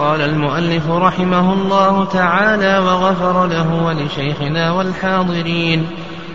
قال المؤلف رحمه الله تعالى وغفر له ولشيخنا والحاضرين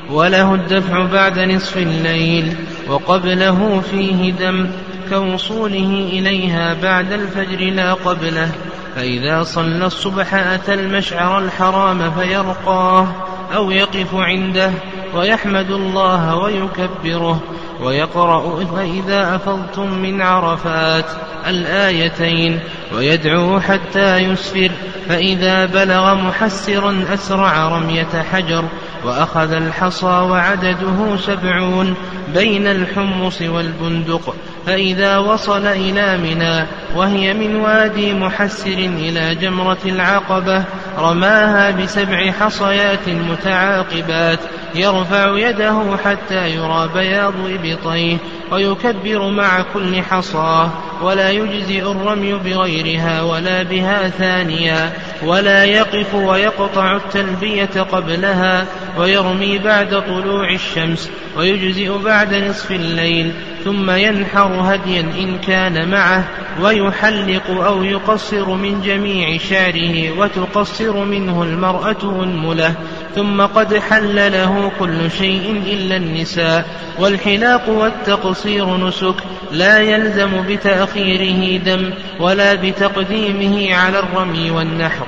وله الدفع بعد نصف الليل وقبله فيه دم كوصوله إليها بعد الفجر لا قبله فإذا صلى الصبح أتى المشعر الحرام فيرقاه أو يقف عنده ويحمد الله ويكبره ويقرأ فإذا أفضتم من عرفات الآيتين ويدعو حتى يسفر فإذا بلغ محسرا أسرع رمية حجر وأخذ الحصى وعدده سبعون بين الحمص والبندق فإذا وصل إلى منى وهي من وادي محسر إلى جمرة العقبة رماها بسبع حصيات متعاقبات يرفع يده حتى يرى بياض إبطيه ويكبر مع كل حصاه. ولا يجزئ الرمي بغيرها ولا بها ثانيا ولا يقف ويقطع التلبية قبلها ويرمي بعد طلوع الشمس ويجزئ بعد نصف الليل ثم ينحر هديا إن كان معه ويحلق أو يقصر من جميع شعره وتقصر منه المرأة أنمله ثم قد حل له كل شيء إلا النساء. والحلاق والتقصير نسك. لا يلزم بتأخيره دم ولا بتقديمه على الرمي والنحر.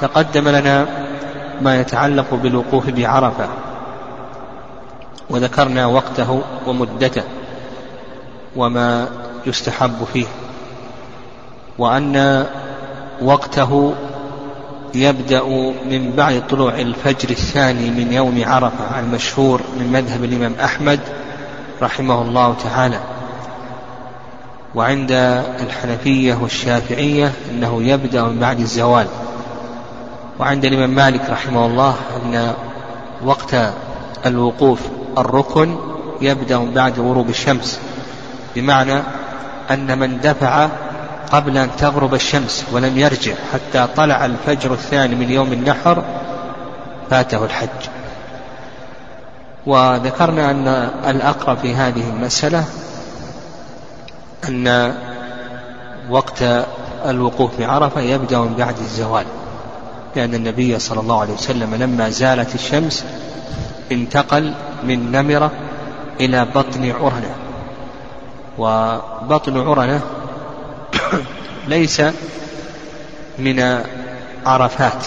تقدم لنا ما يتعلق بالوقوف بعرفة. وذكرنا وقته ومدته وما يستحب فيه وأن وقته يبدأ من بعد طلوع الفجر الثاني من يوم عرفة المشهور من مذهب الإمام أحمد رحمه الله تعالى. وعند الحنفية والشافعية أنه يبدأ من بعد الزوال. وعند الإمام مالك رحمه الله أن وقت الوقوف الركن يبدأ بعد غروب الشمس. بمعنى أن من دفع قبل أن تغرب الشمس ولم يرجع حتى طلع الفجر الثاني من يوم النحر فاته الحج. وذكرنا أن الأقرب في هذه المسألة أن وقت الوقوف بعرفة يبدأ من بعد الزوال. لأن النبي صلى الله عليه وسلم لما زالت الشمس انتقل من نمرة إلى بطن عرنة. وبطن عرنة ليس من عرفات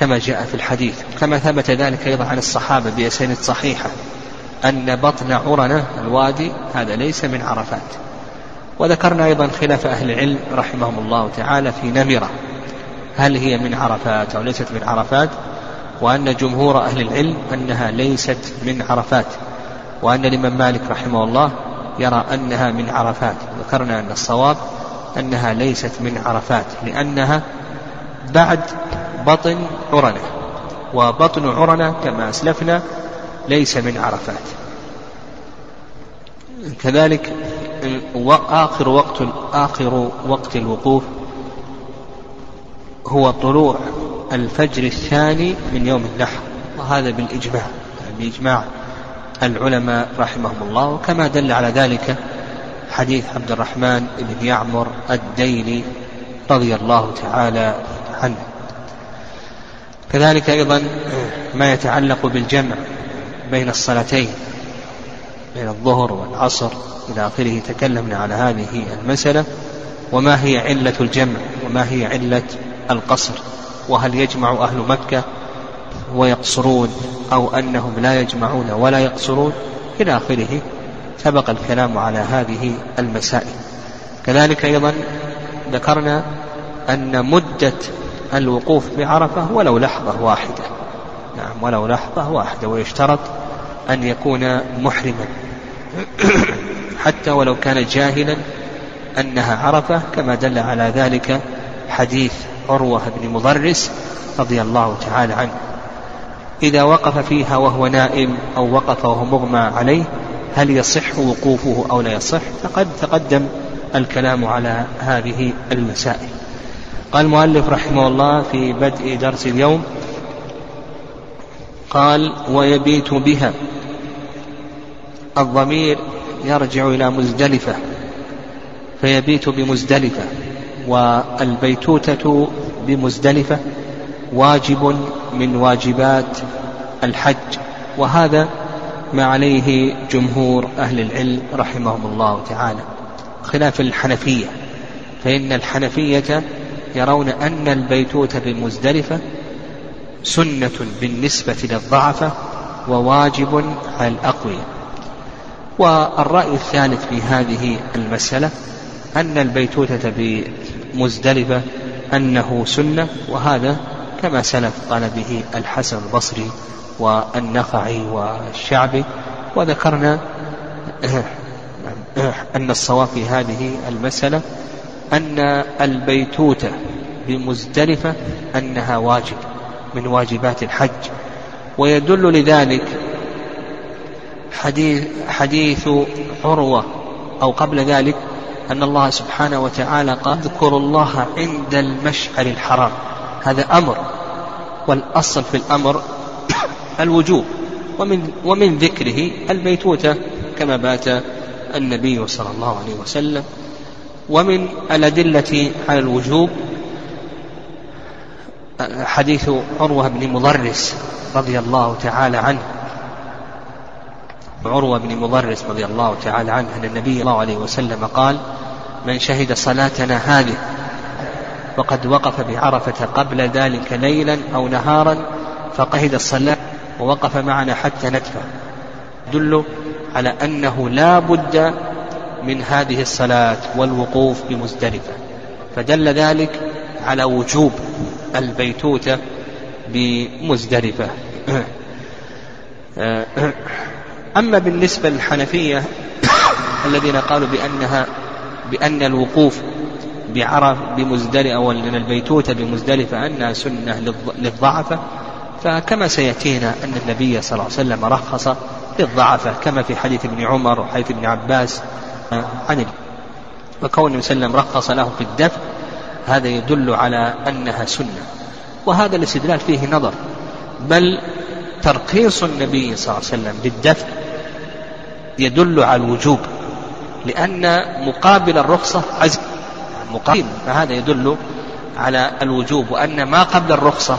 كما جاء في الحديث. كما ثبت ذلك أيضا عن الصحابة بأسانيد صحيحة أن بطن عرنة الوادي هذا ليس من عرفات. وذكرنا أيضا خلاف أهل العلم رحمهم الله تعالى في نمرة هل هي من عرفات أو ليست من عرفات؟ وأن جمهور أهل العلم أنها ليست من عرفات وأن الإمام مالك رحمه الله يرى أنها من عرفات. ذكرنا أن الصواب أنها ليست من عرفات لأنها بعد بطن عرنة. وبطن عرنة كما أسلفنا ليس من عرفات. كذلك آخر وقت آخر وقت الوقوف هو طلوع الفجر الثاني من يوم النحر وهذا بالإجماع بإجماع العلماء رحمهم الله وكما دل على ذلك حديث عبد الرحمن بن يعمر الديلي رضي الله تعالى عنه. كذلك أيضا ما يتعلق بالجمع بين الصلاتين بين الظهر والعصر إلى آخره تكلمنا على هذه المسألة وما هي علة الجمع وما هي علة القصر. وهل يجمع أهل مكة ويقصرون أو أنهم لا يجمعون ولا يقصرون؟ إلى آخره سبق الكلام على هذه المسائل. كذلك أيضا ذكرنا أن مدة الوقوف بعرفة ولو لحظة واحدة. نعم ولو لحظة واحدة ويشترط أن يكون محرما. حتى ولو كان جاهلا أنها عرفة كما دل على ذلك حديث عروة بن مضرس رضي الله تعالى عنه. إذا وقف فيها وهو نائم أو وقف وهو مغمى عليه هل يصح وقوفه أو لا يصح؟ فقد تقدم الكلام على هذه المسائل. قال المؤلف رحمه الله في بدء درس اليوم قال ويبيت بها. الضمير يرجع إلى مزدلفة فيبيت بمزدلفة. والبيتوتة بمزدلفة واجب من واجبات الحج. وهذا ما عليه جمهور أهل العلم رحمهم الله تعالى. خلاف الحنفية. فإن الحنفية يرون أن البيتوت بمزدلفة سنة بالنسبة للضعفة وواجب على الأقوياء والرأي الثالث في هذه المسألة أن البيتوتة بمزدلفة أنه سنة وهذا كما سلف قال به الحسن البصري والنخعي والشعبي. وذكرنا أن الصواب في هذه المسألة أن البيتوتة بمزدلفة أنها واجب من واجبات الحج. ويدل لذلك حديث, حديث عروة أو قبل ذلك أن الله سبحانه وتعالى قال اذكروا الله عند المشعر الحرام. هذا أمر والأصل في الأمر الوجوب ومن, ومن ذكره البيتوتة كما بات النبي صلى الله عليه وسلم. ومن الأدلة على الوجوب حديث عروة بن مضرس رضي الله تعالى عنه. عروة بن مضرس رضي الله تعالى عنه أن النبي صلى الله عليه وسلم قال من شهد صلاتنا هذه وقد وقف بعرفة قبل ذلك ليلا أو نهارا فقهد الصلاة ووقف معنا حتى ندفع. دل على أنه لا بد من هذه الصلاة والوقوف بمزدلفة فدل ذلك على وجوب البيتوتة بمزدلفة. أما بالنسبة للحنفية الذين قالوا بأنها بأن الوقوف بعرف بمزدلفة أو البيتوتة بمزدلفة أنها سنة للضعفة فكما سيأتينا أن النبي صلى الله عليه وسلم رخص للضعفة كما في حديث ابن عمر وحديث ابن عباس عن وكون وسلم رخص له في الدفع هذا يدل على أنها سنة. وهذا الاستدلال فيه نظر بل ترخيص النبي صلى الله عليه وسلم بالدفع يدل على الوجوب لأن مقابل الرخصة عزم مقابل فهذا يدل على الوجوب وأن ما قبل الرخصة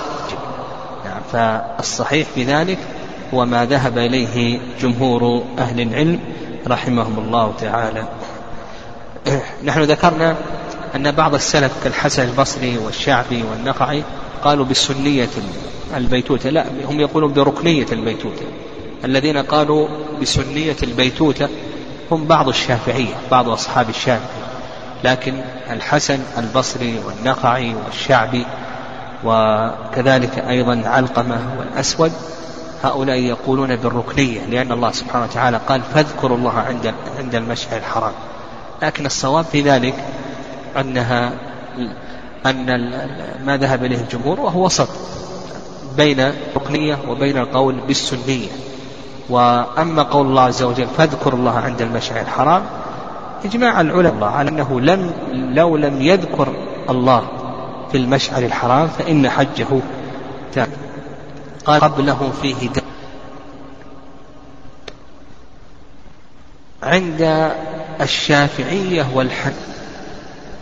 نعم فالصحيح في ذلك هو ما ذهب إليه جمهور أهل العلم رحمهم الله تعالى. نحن ذكرنا أن بعض السلف كالحسن البصري والشعبي والنخعي قالوا بسنية البيتوتة. لا هم يقولون بركنية البيتوتة. الذين قالوا بسنية البيتوتة هم بعض الشافعية بعض أصحاب الشافعي لكن الحسن البصري والنخعي والشعبي وكذلك أيضا علقمة والأسود هؤلاء يقولون بالركنية لأن الله سبحانه وتعالى قال فاذكروا الله عند عند المشعر الحرام لكن الصواب في ذلك أنها أن ما ذهب إليه الجمهور وهو وسط بين الركنية وبين القول بالسنية. وأما قول الله عز وجل فاذكروا الله عند المشعر الحرام إجماع العلماء على أنه لم لو لم يذكر الله في المشعر الحرام فإن حجه تام. قال قبله فيه دم عند الشافعية والحن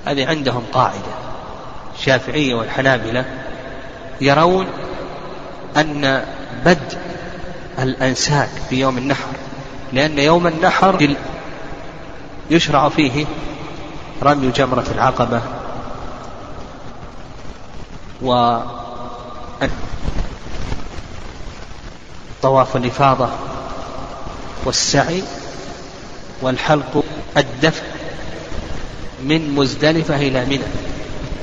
هذه عندهم قاعدة. الشافعية والحنابلة يرون أن بدء الأنساك في يوم النحر لأن يوم النحر يشرع فيه رمي جمرة العقبة و طواف الإفاضة والسعي والحلق الدفع من مزدلفة إلى منى.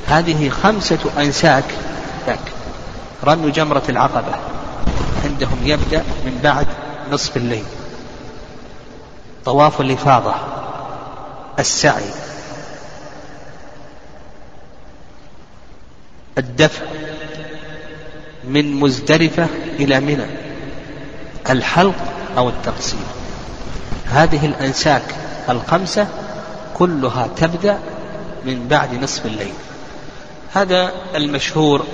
هذه خمسة أنساك رمي جمرة العقبة. عندهم يبدأ من بعد نصف الليل. طواف الإفاضة السعي الدفع من مزدلفة إلى منى الحلق أو التقصير. هذه الأنساك الخمسة كلها تبدأ من بعد نصف الليل. هذا المشهور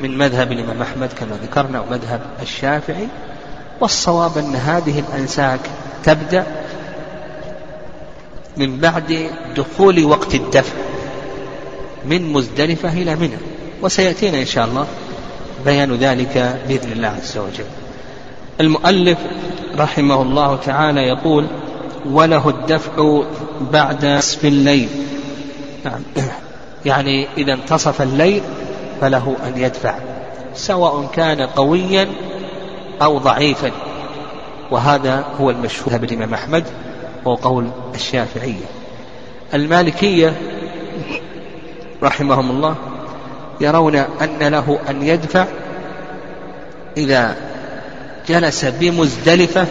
من مذهب الإمام أحمد كما ذكرنا ومذهب الشافعي. والصواب أن هذه الأنساك تبدأ من بعد دخول وقت الدفع من مزدلفة إلى منى. وسيأتينا إن شاء الله بيان ذلك بإذن الله عز وجل. المؤلف رحمه الله تعالى يقول وله الدفع بعد نصف الليل نعم. يعني إذا انتصف الليل فله أن يدفع سواء كان قويا أو ضعيفا. وهذا هو المشهور بالإمام أحمد وهو قول الشافعية. المالكية رحمهم الله يرون أن له أن يدفع إذا جلس بمزدلفة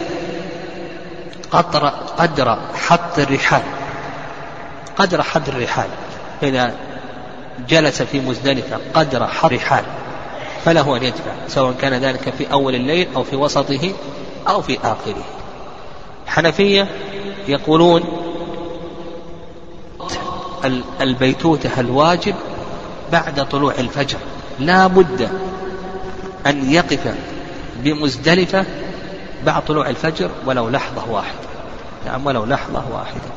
قدر قدر حط الرحال. قدر حد الرحال. إذا جلس في مزدلفة قدر حد الرحال فله أن يدفع سواء كان ذلك في أول الليل أو في وسطه أو في آخره. الحنفية يقولون البيتوتة الواجب بعد طلوع الفجر. لا بد أن يقف بمزدلفة بعد طلوع الفجر ولو لحظة واحدة. نعم ولو لحظة واحدة.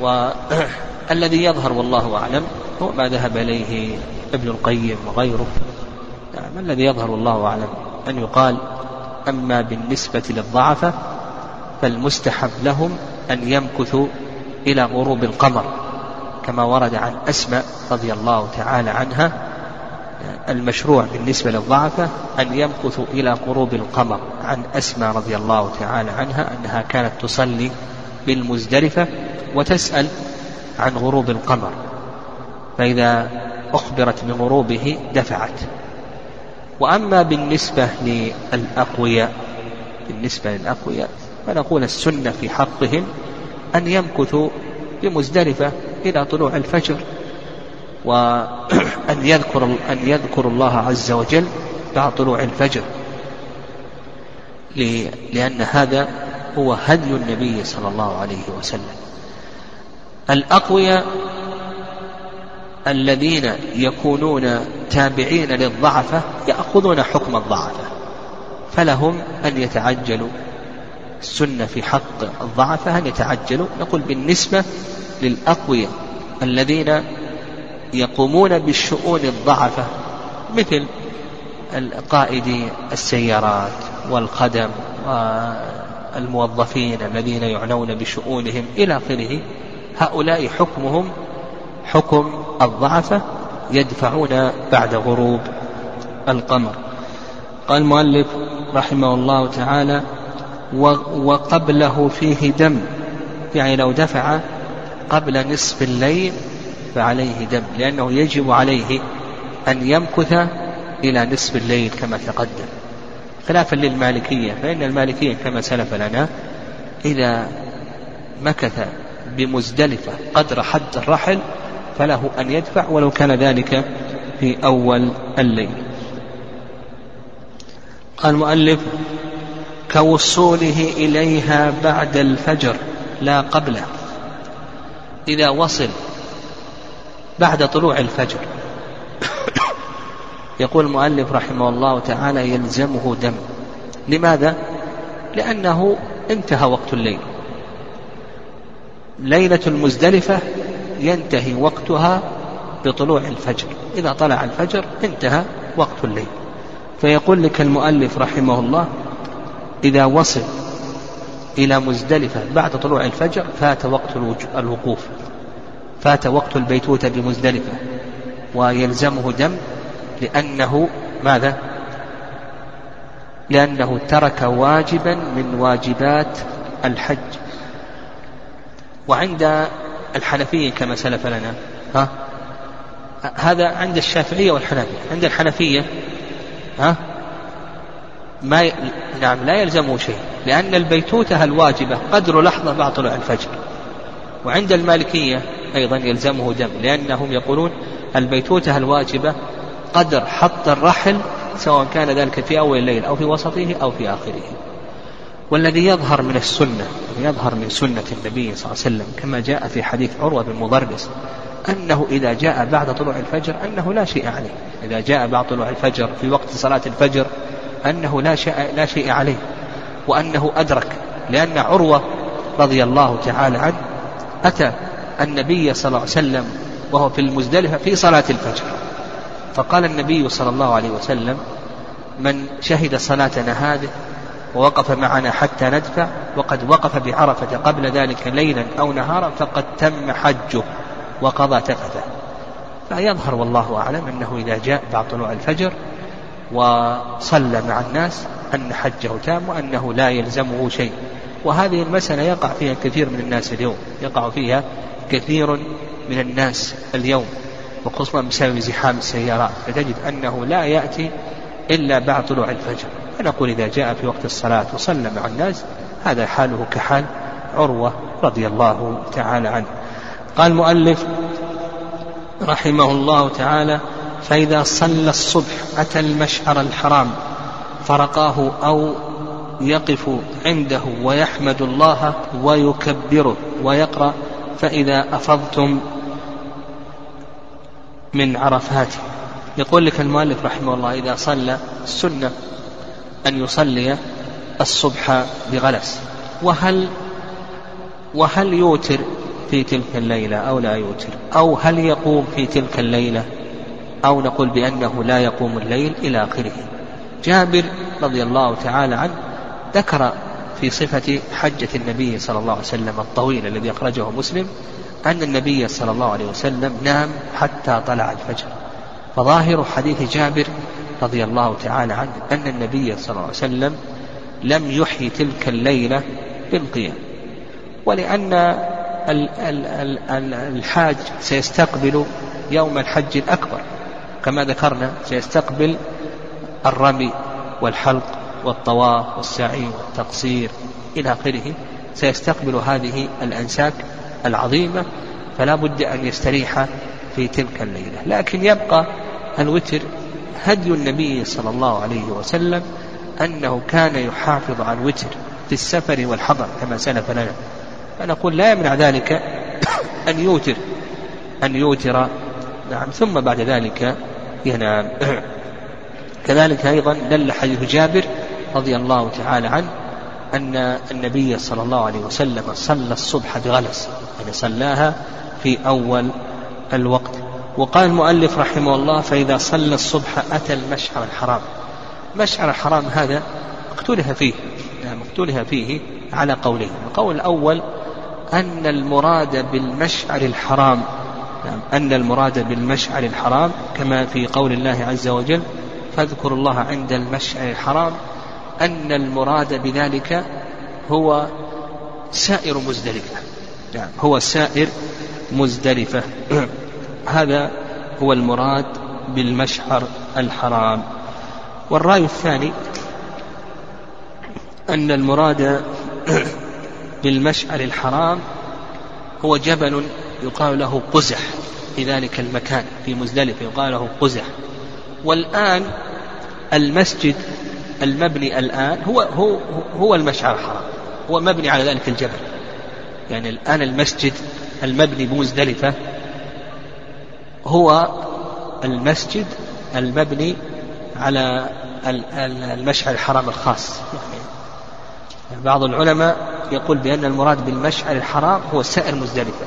والذي يظهر والله أعلم هو ما ذهب إليه ابن القيم وغيره. نعم الذي يظهر والله أعلم أن يقال أما بالنسبة للضعفة فالمستحب لهم أن يمكثوا إلى غروب القمر كما ورد عن أسماء رضي الله تعالى عنها. المشروع بالنسبة للضعفة أن يمكثوا إلى غروب القمر عن أسماء رضي الله تعالى عنها أنها كانت تصلي بالمزدلفة وتسأل عن غروب القمر. فإذا أخبرت بغروبه دفعت. وأما بالنسبة للأقوياء بالنسبة للأقوياء فنقول السنة في حقهم أن يمكثوا بمزدلفة إلى طلوع الفجر وأن يذكر أن يذكر الله عز وجل بعد طلوع الفجر. لأن هذا هو هدي النبي صلى الله عليه وسلم. الأقوياء الذين يكونون تابعين للضعفة يأخذون حكم الضعفة فلهم أن يتعجلوا. السنة في حق الضعفة أن يتعجلوا. نقول بالنسبة للأقوياء الذين يقومون بالشؤون الضعفة مثل قائدي السيارات والخدم والموظفين الذين يعنون بشؤونهم إلى آخره هؤلاء حكمهم حكم الضعفة يدفعون بعد غروب القمر. قال المؤلف رحمه الله تعالى وقبله فيه دم. يعني لو دفع قبل نصف الليل فعليه دم لأنه يجب عليه أن يمكث إلى نصف الليل كما تقدم. خلافا للمالكية فإن المالكية كما سلف لنا إذا مكث بمزدلفة قدر حد الرحل فله أن يدفع ولو كان ذلك في أول الليل. قال المؤلف كوصوله إليها بعد الفجر لا قبله إذا وصل بعد طلوع الفجر. يقول المؤلف رحمه الله تعالى يلزمه دم. لماذا؟ لأنه انتهى وقت الليل. ليلة المزدلفة ينتهي وقتها بطلوع الفجر. إذا طلع الفجر انتهى وقت الليل. فيقول لك المؤلف رحمه الله إذا وصل إلى مزدلفة بعد طلوع الفجر فات وقت الوقوف. فات وقت البيتوتة بمزدلفة. ويلزمه دم لأنه ماذا؟ لأنه ترك واجبا من واجبات الحج. وعند الحنفية كما سلف لنا. ها؟ هذا عند الشافعية والحنفية. عند الحنفية ها؟ ما ي... نعم لا يلزمه شيء لأن البيتوتة الواجبة قدر لحظة بعد طلوع الفجر. وعند المالكية أيضا يلزمه دم لأنهم يقولون البيتوتة الواجبة قدر حط الرحل سواء كان ذلك في أول الليل أو في وسطه أو في آخره. والذي يظهر من السنة يظهر من سنة النبي صلى الله عليه وسلم كما جاء في حديث عروة بن مضرس أنه إذا جاء بعد طلوع الفجر أنه لا شيء عليه. إذا جاء بعد طلوع الفجر في وقت صلاة الفجر أنه لا شيء, لا شيء عليه. وأنه أدرك لأن عروة رضي الله تعالى عنه أتى النبي صلى الله عليه وسلم وهو في المزدلفة في صلاة الفجر. فقال النبي صلى الله عليه وسلم من شهد صلاتنا هذه ووقف معنا حتى ندفع وقد وقف بعرفة قبل ذلك ليلا أو نهارا فقد تم حجه وقضى تفته فيظهر والله أعلم أنه إذا جاء بعد طلوع الفجر وصلى مع الناس أن حجه تام وأنه لا يلزمه شيء. وهذه المسألة يقع فيها كثير من الناس اليوم يقع فيها كثير من الناس اليوم وخصوصا بسبب زحام السيارات. فتجد أنه لا يأتي إلا بعد طلوع الفجر. فنقول إذا جاء في وقت الصلاة وصلى مع الناس هذا حاله كحال عروة رضي الله تعالى عنه. قال المؤلف رحمه الله تعالى فإذا صلى الصبح أتى المشعر الحرام فرقاه أو يقف عنده ويحمد الله ويكبره ويقرأ فإذا أفضتم من عرفات يقول لك المؤلف رحمه الله إذا صلى السنة أن يصلي الصبح بغلس. وهل وهل يوتر في تلك الليلة أو لا يوتر؟ أو هل يقوم في تلك الليلة أو نقول بأنه لا يقوم الليل إلى آخره؟ جابر رضي الله تعالى عنه ذكر في صفة حجة النبي صلى الله عليه وسلم الطويل الذي أخرجه مسلم أن النبي صلى الله عليه وسلم نام حتى طلع الفجر. فظاهر حديث جابر رضي الله تعالى عنه أن النبي صلى الله عليه وسلم لم يحيي تلك الليلة بالقيام. ولأن الحاج سيستقبل يوم الحج الأكبر. كما ذكرنا سيستقبل الرمي والحلق والطواف والسعي والتقصير إلى آخره. سيستقبل هذه الأنساك العظيمة فلا بد أن يستريح في تلك الليلة. لكن يبقى الوتر هدي النبي صلى الله عليه وسلم أنه كان يحافظ على الوتر في السفر والحضر كما سلف لنا. فنقول لا يمنع ذلك أن يوتر أن يوتر. نعم ثم بعد ذلك ينام. كذلك أيضا دل حديث جابر رضي الله تعالى عنه أن النبي صلى الله عليه وسلم صلى الصبح بغلس يعني صلاها في أول الوقت. وقال المؤلف رحمه الله فإذا صلى الصبح أتى المشعر الحرام. مشعر الحرام هذا اختلف فيه يعني اختلف فيه على قولين القول الأول أن المراد بالمشعر الحرام نعم أن المراد بالمشعر الحرام كما في قول الله عز وجل فاذكروا الله عند المشعر الحرام أن المراد بذلك هو سائر مزدلفة نعم هو سائر مزدلفة. هذا هو المراد بالمشعر الحرام. والرأي الثاني أن المراد بالمشعر الحرام هو جبل يقال له قزح في ذلك المكان في مزدلفة يقال له قزح. والآن المسجد المبني الآن هو هو هو المشعر الحرام هو مبني على ذلك الجبل. يعني الآن المسجد المبني بمزدلفة هو المسجد المبني على المشعر الحرام الخاص. يعني بعض العلماء يقول بأن المراد بالمشعر الحرام هو سائر مزدلفة.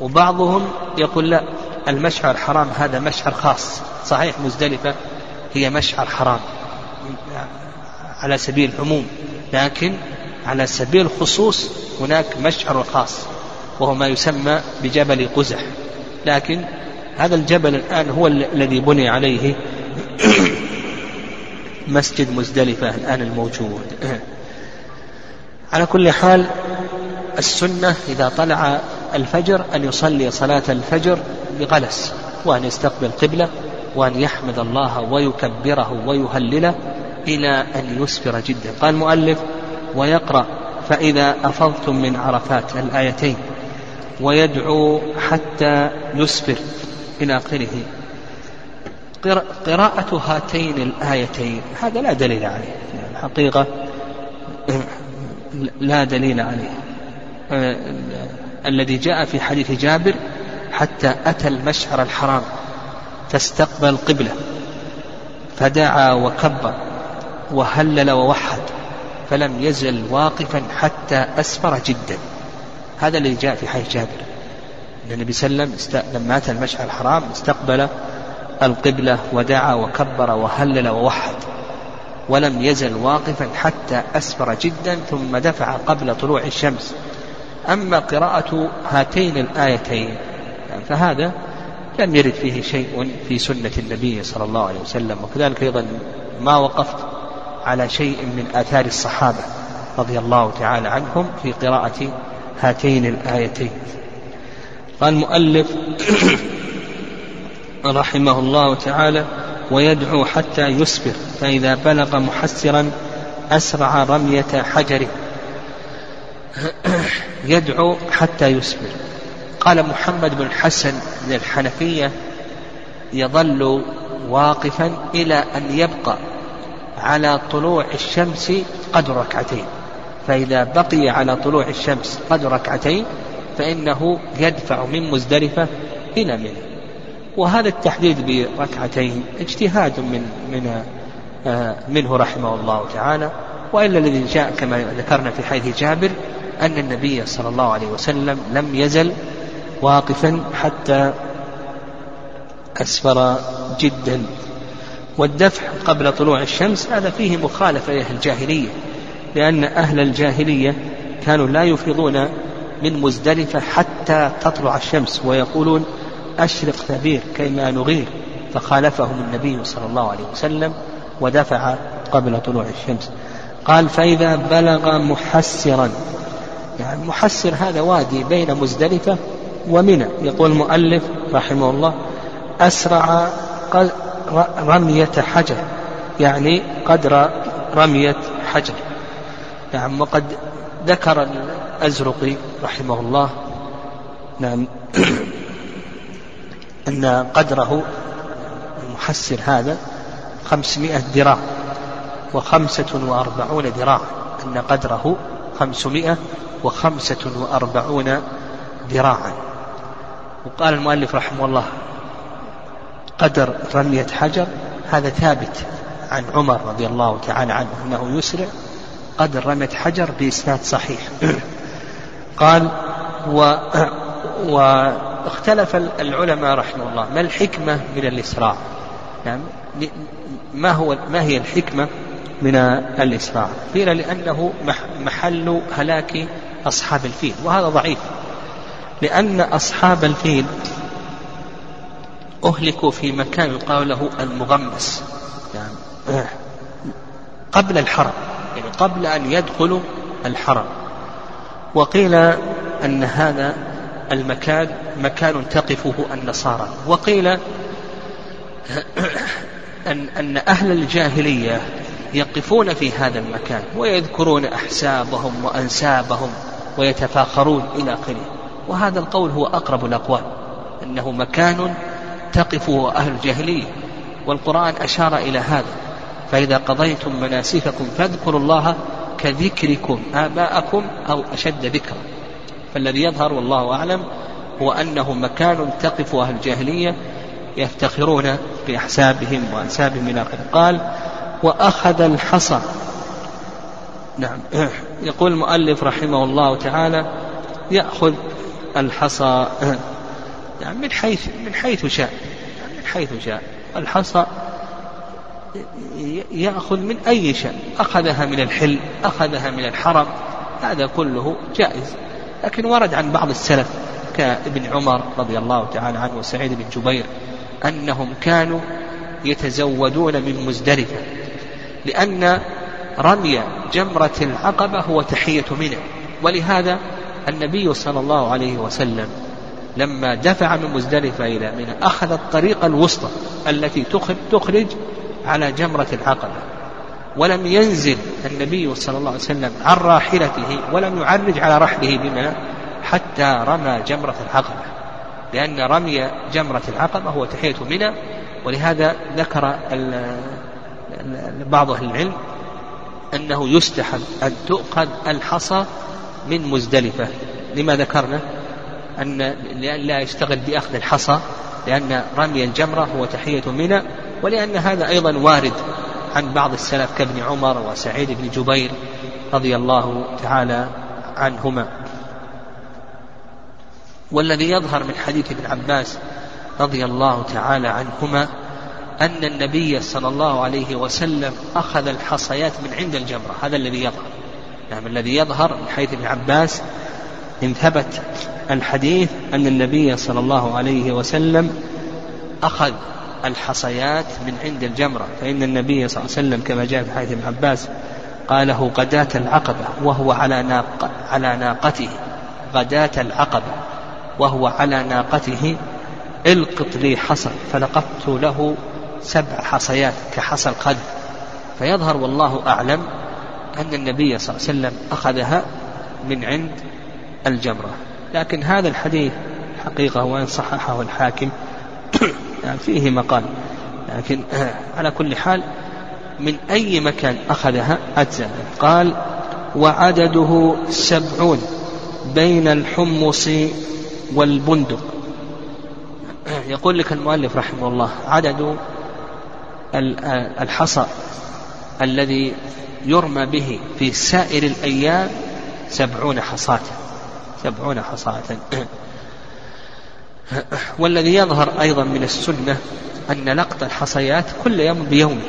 وبعضهم يقول لا المشعر الحرام هذا مشعر خاص. صحيح مزدلفة هي مشعر حرام على سبيل العموم لكن على سبيل الخصوص هناك مشعر خاص وهو ما يسمى بجبل قزح. لكن هذا الجبل الآن هو الذي بني عليه مسجد مزدلفة الآن الموجود. على كل حال السنة إذا طلع الفجر أن يصلي صلاة الفجر بغلس وأن يستقبل قبلة وأن يحمد الله ويكبره ويهلله إلى أن يسفر جدا. قال المؤلف ويقرأ فإذا أفضتم من عرفات الآيتين. ويدعو حتى يسفر إلى آخره. قراءة هاتين الآيتين هذا لا دليل عليه. الحقيقة لا دليل عليه. الذي جاء في حديث جابر حتى أتى المشعر الحرام فاستقبل قبلة فدعا وكبر وهلل ووحد فلم يزل واقفا حتى أسفر جدا. هذا الذي جاء في حديث جابر. أن النبي صلى الله عليه وسلم لما أتى المشعر الحرام استقبل القبلة ودعا وكبر وهلل ووحد ولم يزل واقفا حتى أسفر جدا ثم دفع قبل طلوع الشمس. أما قراءة هاتين الآيتين فهذا لم يرد فيه شيء في سنة النبي صلى الله عليه وسلم. وكذلك أيضا ما وقفت على شيء من آثار الصحابة رضي الله تعالى عنهم في قراءة هاتين الآيتين. قال المؤلف رحمه الله تعالى ويدعو حتى يسبر فإذا بلغ محسرا أسرع رمية حجره. يدعو حتى يسبر قال محمد بن الحسن من الحنفية يظل واقفا إلى أن يبقى على طلوع الشمس قدر ركعتين. فإذا بقي على طلوع الشمس قدر ركعتين فإنه يدفع من مزدلفة إلى منى. وهذا التحديد بركعتين اجتهاد من من آه، منه رحمه الله تعالى. وإلا الذي جاء كما ذكرنا في حديث جابر أن النبي صلى الله عليه وسلم لم يزل واقفا حتى أسفر جدا. والدفع قبل طلوع الشمس هذا فيه مخالفة لاهل الجاهليه لأن أهل الجاهلية كانوا لا يفيضون من مزدلفة حتى تطلع الشمس ويقولون أشرق ثبير كيما نغير. فخالفهم النبي صلى الله عليه وسلم ودفع قبل طلوع الشمس. قال فإذا بلغ محسرا. يعني محسر هذا وادي بين مزدلفة ومنى. يقول المؤلف رحمه الله أسرع رمية حجر. يعني قدر رمية حجر. نعم وقد ذكر الأزرقي رحمه الله نعم أن قدره المحسر هذا خمسمائة ذراع وخمسة وأربعون ذراع أن قدره خمسمائة وخمسة وأربعون ذراعا. وقال المؤلف رحمه الله قدر رمية حجر هذا ثابت عن عمر رضي الله تعالى عنه أنه يسرع قدر رمية حجر بإسناد صحيح. قال و, و اختلف العلماء رحمه الله ما الحكمة من الإسراع يعني ما هو ما هي الحكمة من الإسراع قيل لأنه محل هلاك أصحاب الفيل وهذا ضعيف. لأن أصحاب الفيل أهلكوا في مكان يقال له المغمس. يعني قبل يعني قبل أن يدخلوا الحرم. وقيل أن هذا المكان مكان تقفه النصارى. وقيل أن, أن أهل الجاهلية يقفون في هذا المكان ويذكرون أحسابهم وأنسابهم ويتفاخرون إلى آخره. وهذا القول هو أقرب الأقوال. أنه مكان تقفه أهل الجاهلية. والقرآن أشار إلى هذا. فإذا قضيتم مناسككم فاذكروا الله كذكركم آباءكم أو أشد ذكرا. فالذي يظهر والله أعلم هو أنه مكان تقف أهل الجاهلية يفتخرون بأحسابهم وأنسابهم إلى آخره. قال وأخذ الحصى. نعم. يقول المؤلف رحمه الله تعالى يأخذ الحصى. يعني من حيث من حيث شاء. من حيث شاء. الحصى يأخذ من أي شيء أخذها من الحل أخذها من الحرم هذا كله جائز. لكن ورد عن بعض السلف كابن عمر رضي الله تعالى عنه وسعيد بن جبير أنهم كانوا يتزودون من مزدلفة لأن رمي جمرة العقبة هو تحية منى ولهذا النبي صلى الله عليه وسلم لما دفع من مزدلفة إلى منى أخذ الطريق الوسطى التي تخرج على جمرة العقبة ولم ينزل النبي صلى الله عليه وسلم عن راحلته ولم يعرج على رحله بمنى حتى رمى جمرة العقبة لأن رمي جمرة العقبة هو تحية منى ولهذا ذكر بعض أهل العلم أنه يستحب أن تؤخذ الحصى من مزدلفة. لما ذكرنا؟ أن لا يشتغل بأخذ الحصى لأن رمي الجمرة هو تحية منى ولأن هذا أيضا وارد عن بعض السلف كابن عمر وسعيد بن جبير رضي الله تعالى عنهما. والذي يظهر من حديث ابن عباس رضي الله تعالى عنهما أن النبي صلى الله عليه وسلم أخذ الحصيات من عند الجمرة. هذا الذي يظهر. نعم الذي يظهر من حيث ابن عباس إن ثبت الحديث أن النبي صلى الله عليه وسلم أخذ الحصيات من عند الجمرة. فإن النبي صلى الله عليه وسلم كما جاء في حديث ابن عباس قاله غداة العقبة وهو على ناق على ناقته. غداة العقبة وهو على ناقته. القط لي حصى فلقطت له سبع حصيات كحصى القدر. فيظهر والله أعلم أن النبي صلى الله عليه وسلم أخذها من عند الجمرة. لكن هذا الحديث حقيقة وإن صححه الحاكم يعني فيه مقال. لكن على كل حال من أي مكان أخذها؟ أجزاء. قال وعدده سبعون بين الحمص والبندق. يقول لك المؤلف رحمه الله عدد الحصى الذي يرمى به في سائر الأيام سبعون حصاة. سبعون حصاة. والذي يظهر أيضا من السنة أن لقط الحصيات كل يوم بيومه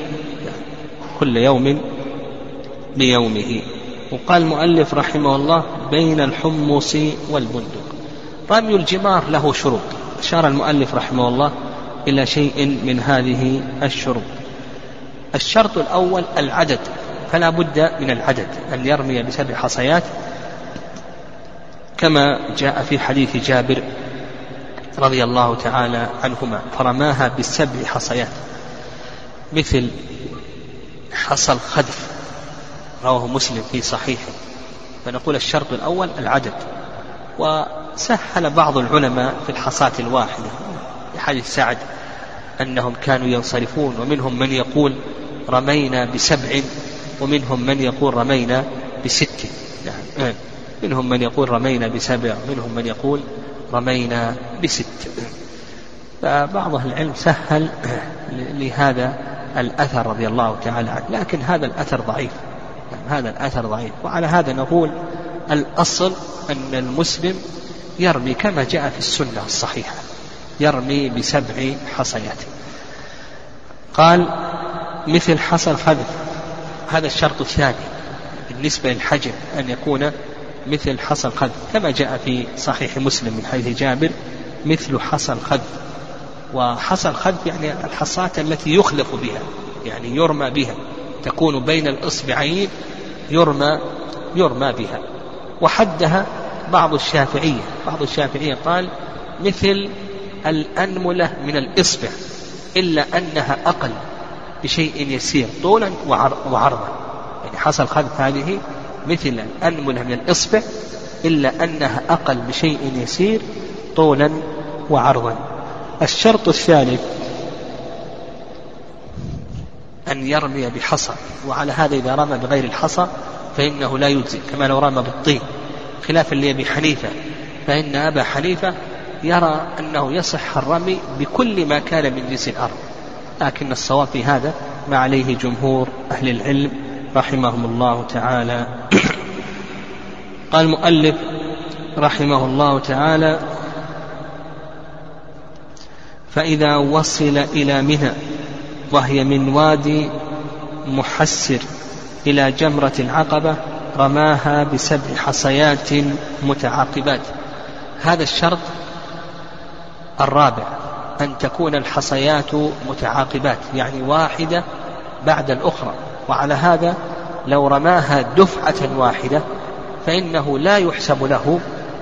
كل يوم بيومه. وقال المؤلف رحمه الله بين الحمص والبندق. رمي الجمار له شروط. أشار المؤلف رحمه الله إلى شيء من هذه الشروط. الشرط الأول العدد فلا بد من العدد أن يرمي بسبع حصيات كما جاء في حديث جابر رضي الله تعالى عنهما فرماها بالسبع حصيات. مثل حصى الخدف رواه مسلم في صحيحه. فنقول الشرط الأول العدد. وسهل بعض العلماء في الحصاة الواحدة في حديث سعد أنهم كانوا ينصرفون ومنهم من يقول رمينا بسبع ومنهم من يقول رمينا بست. يعني منهم من يقول رمينا بسبع منهم من يقول رمينا بست. فبعض العلم سهل لهذا الأثر رضي الله تعالى عنه لكن هذا الأثر ضعيف. يعني هذا الأثر ضعيف. وعلى هذا نقول الأصل أن المسلم يرمي كما جاء في السنة الصحيحة يرمي بسبع حصيات. قال مثل حصى الخذف هذا الشرط الثاني بالنسبة للحجم أن يكون مثل حصى الخذف كما جاء في صحيح مسلم من حيث جابر مثل حصى الخذف وحصى الخذف يعني الحصاة التي يخلف بها يعني يرمى بها. تكون بين الإصبعين يرمى يرمى بها. وحدها بعض الشافعية بعض الشافعية قال مثل الأنملة من الإصبع إلا أنها أقل بشيء يسير طولا وعرضا. يعني حصل خذف هذه مثل الأنملة من الإصبع إلا أنها أقل بشيء يسير طولا وعرضا. الشرط الثالث أن يرمي بحصى وعلى هذا إذا رمى بغير الحصى فإنه لا يجزي كما لو رمى بالطين. خلافا لأبي حنيفة فإن أبا حنيفة يرى أنه يصح الرمي بكل ما كان من جنس الأرض. لكن الصواب في هذا ما عليه جمهور أهل العلم. رحمهم الله تعالى. قال المؤلف رحمه الله تعالى فإذا وصل إلى منى وهي من وادي محسر إلى جمرة العقبة رماها بسبع حصيات متعاقبات. هذا الشرط الرابع أن تكون الحصيات متعاقبات يعني واحدة بعد الأخرى. وعلى هذا لو رماها دفعة واحدة فإنه لا يحسب له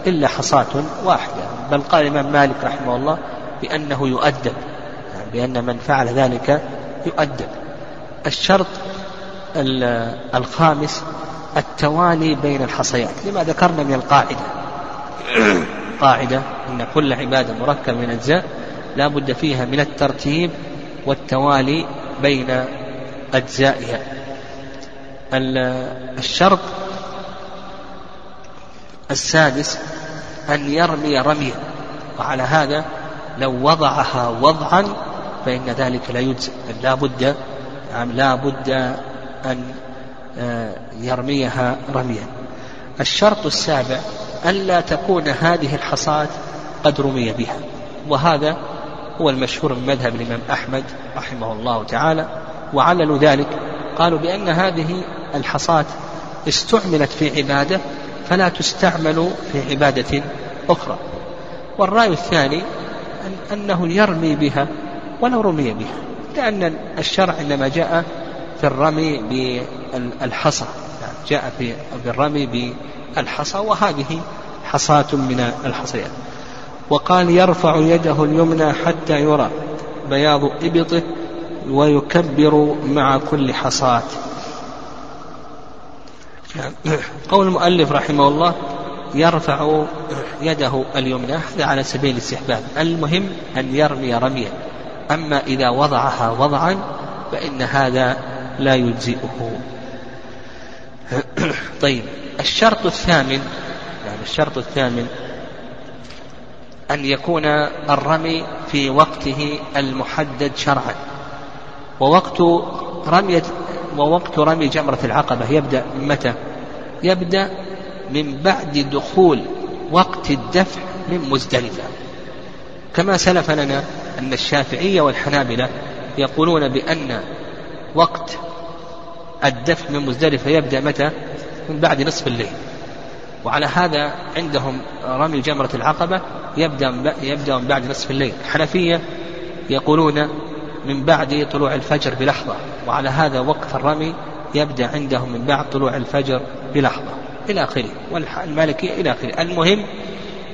إلا حصاة واحدة. بل قال الإمام مالك رحمه الله بأنه يؤدب بأن من فعل ذلك يؤدب. الشرط الخامس التوالي بين الحصيات. لما ذكرنا من القاعدة قاعدة أن كل عبادة مركبة من أجزاء لا بد فيها من الترتيب والتوالي بين أجزائها الشرط السادس أن يرمي رميا وعلى هذا لو وضعها وضعا فإن ذلك لا يجزئ. لا بد نعم لا بد أن آه، يرميها رميا. الشرط السابع ألا تكون هذه الحصاة قد رمي بها وهذا هو المشهور من مذهب الإمام أحمد رحمه الله تعالى. وعللوا ذلك. قالوا بأن هذه الحصاة استعملت في عبادة فلا تستعمل في عبادة أخرى. والرأي الثاني أنه يرمي بها ولو رمي بها لأن الشرع إنما جاء في الرمي بالحصى. يعني جاء في الرمي بالحصى وهذه حصاة من الحصيات وقال يرفع يده اليمنى حتى يرى بياض إبطه ويكبر مع كل حصاة قول المؤلف رحمه الله يرفع يده اليمنى هذا على سبيل الاستحباب. المهم أن يرمي رميا. أما إذا وضعها وضعا فإن هذا لا يجزئه. طيب الشرط الثامن يعني الشرط الثامن أن يكون الرمي في وقته المحدد شرعا. ووقت رمية ووقت رمي جمرة العقبة يبدأ من متى؟ يبدأ من بعد دخول وقت الدفع من مزدلفة كما سلف لنا أن الشافعية والحنابلة يقولون بأن وقت الدفع من مزدلفة يبدأ متى؟ من بعد نصف الليل وعلى هذا عندهم رمي جمرة العقبة يبدأ يبدأ من بعد نصف الليل الحنفية يقولون من بعد طلوع الفجر بلحظة وعلى هذا وقت الرمي يبدأ عندهم من بعد طلوع الفجر بلحظة. إلى آخره والمالكية إلى آخره. المهم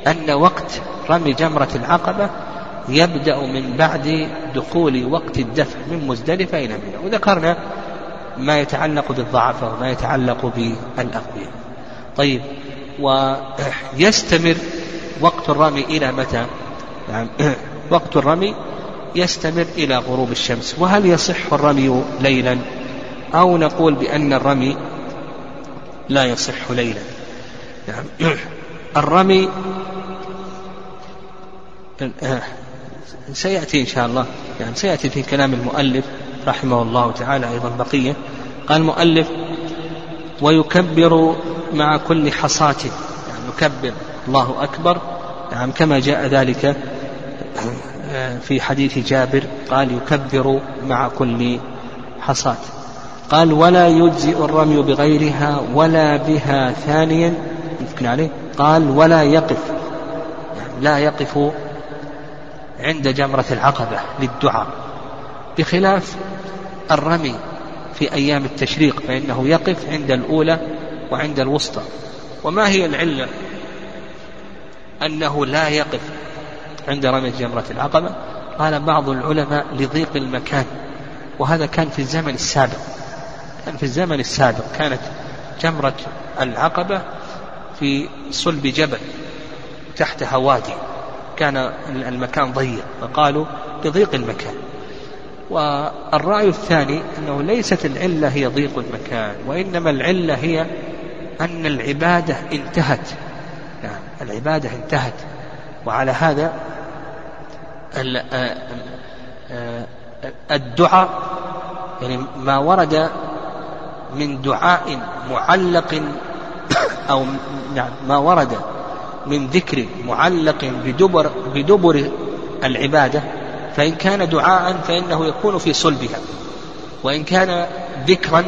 أن وقت رمي جمرة العقبة يبدأ من بعد دخول وقت الدفع من مزدلفة إلى منى. وذكرنا ما يتعلق بالضعفة وما يتعلق بالأقوياء. طيب ويستمر وقت الرمي إلى متى؟ يعني وقت الرمي يستمر إلى غروب الشمس. وهل يصح الرمي ليلا؟ أو نقول بأن الرمي لا يصح ليلا. يعني الرمي سيأتي إن شاء الله. يعني سيأتي في كلام المؤلف رحمه الله تعالى أيضا بقية. قال المؤلف ويكبر مع كل حصاة. يعني يكبر الله أكبر. نعم كما جاء ذلك. في حديث جابر قال يكبر مع كل حصاة. قال ولا يجزئ الرمي بغيرها ولا بها ثانيا. عليه؟ قال ولا يقف يعني لا يقف عند جمرة العقبة للدعاء بخلاف الرمي في أيام التشريق فإنه يقف عند الأولى وعند الوسطى. وما هي العلة؟ أنه لا يقف عند رمي جمرة العقبة؟ قال بعض العلماء لضيق المكان وهذا كان في الزمن السابق. كان في الزمن السابق كانت جمرة العقبة في صلب جبل تحتها وادي. كان المكان ضيق فقالوا لضيق المكان. والرأي الثاني أنه ليست العلة هي ضيق المكان وإنما العلة هي أن العبادة انتهت. يعني العبادة انتهت. وعلى هذا الدعاء يعني ما ورد من دعاء معلق أو نعم ما ورد من ذكر معلق بدبر بدبر العبادة فإن كان دعاء فإنه يكون في صلبها. وإن كان ذكرا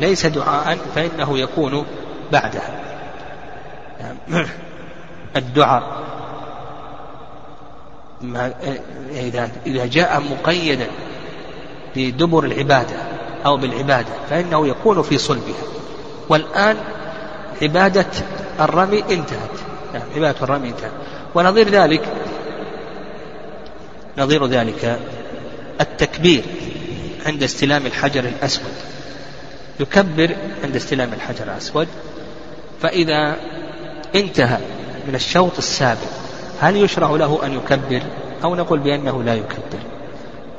ليس دعاء فإنه يكون بعدها. الدعاء. إذا إذا جاء مقيدا بدبر العبادة أو بالعبادة فإنه يكون في صلبها. والآن عبادة الرمي انتهت. نعم عبادة الرمي انتهت. ونظير ذلك نظير ذلك التكبير عند استلام الحجر الأسود. يكبر عند استلام الحجر الأسود. فإذا انتهى من الشوط السابق هل يشرع له أن يكبر أو نقول بأنه لا يكبر؟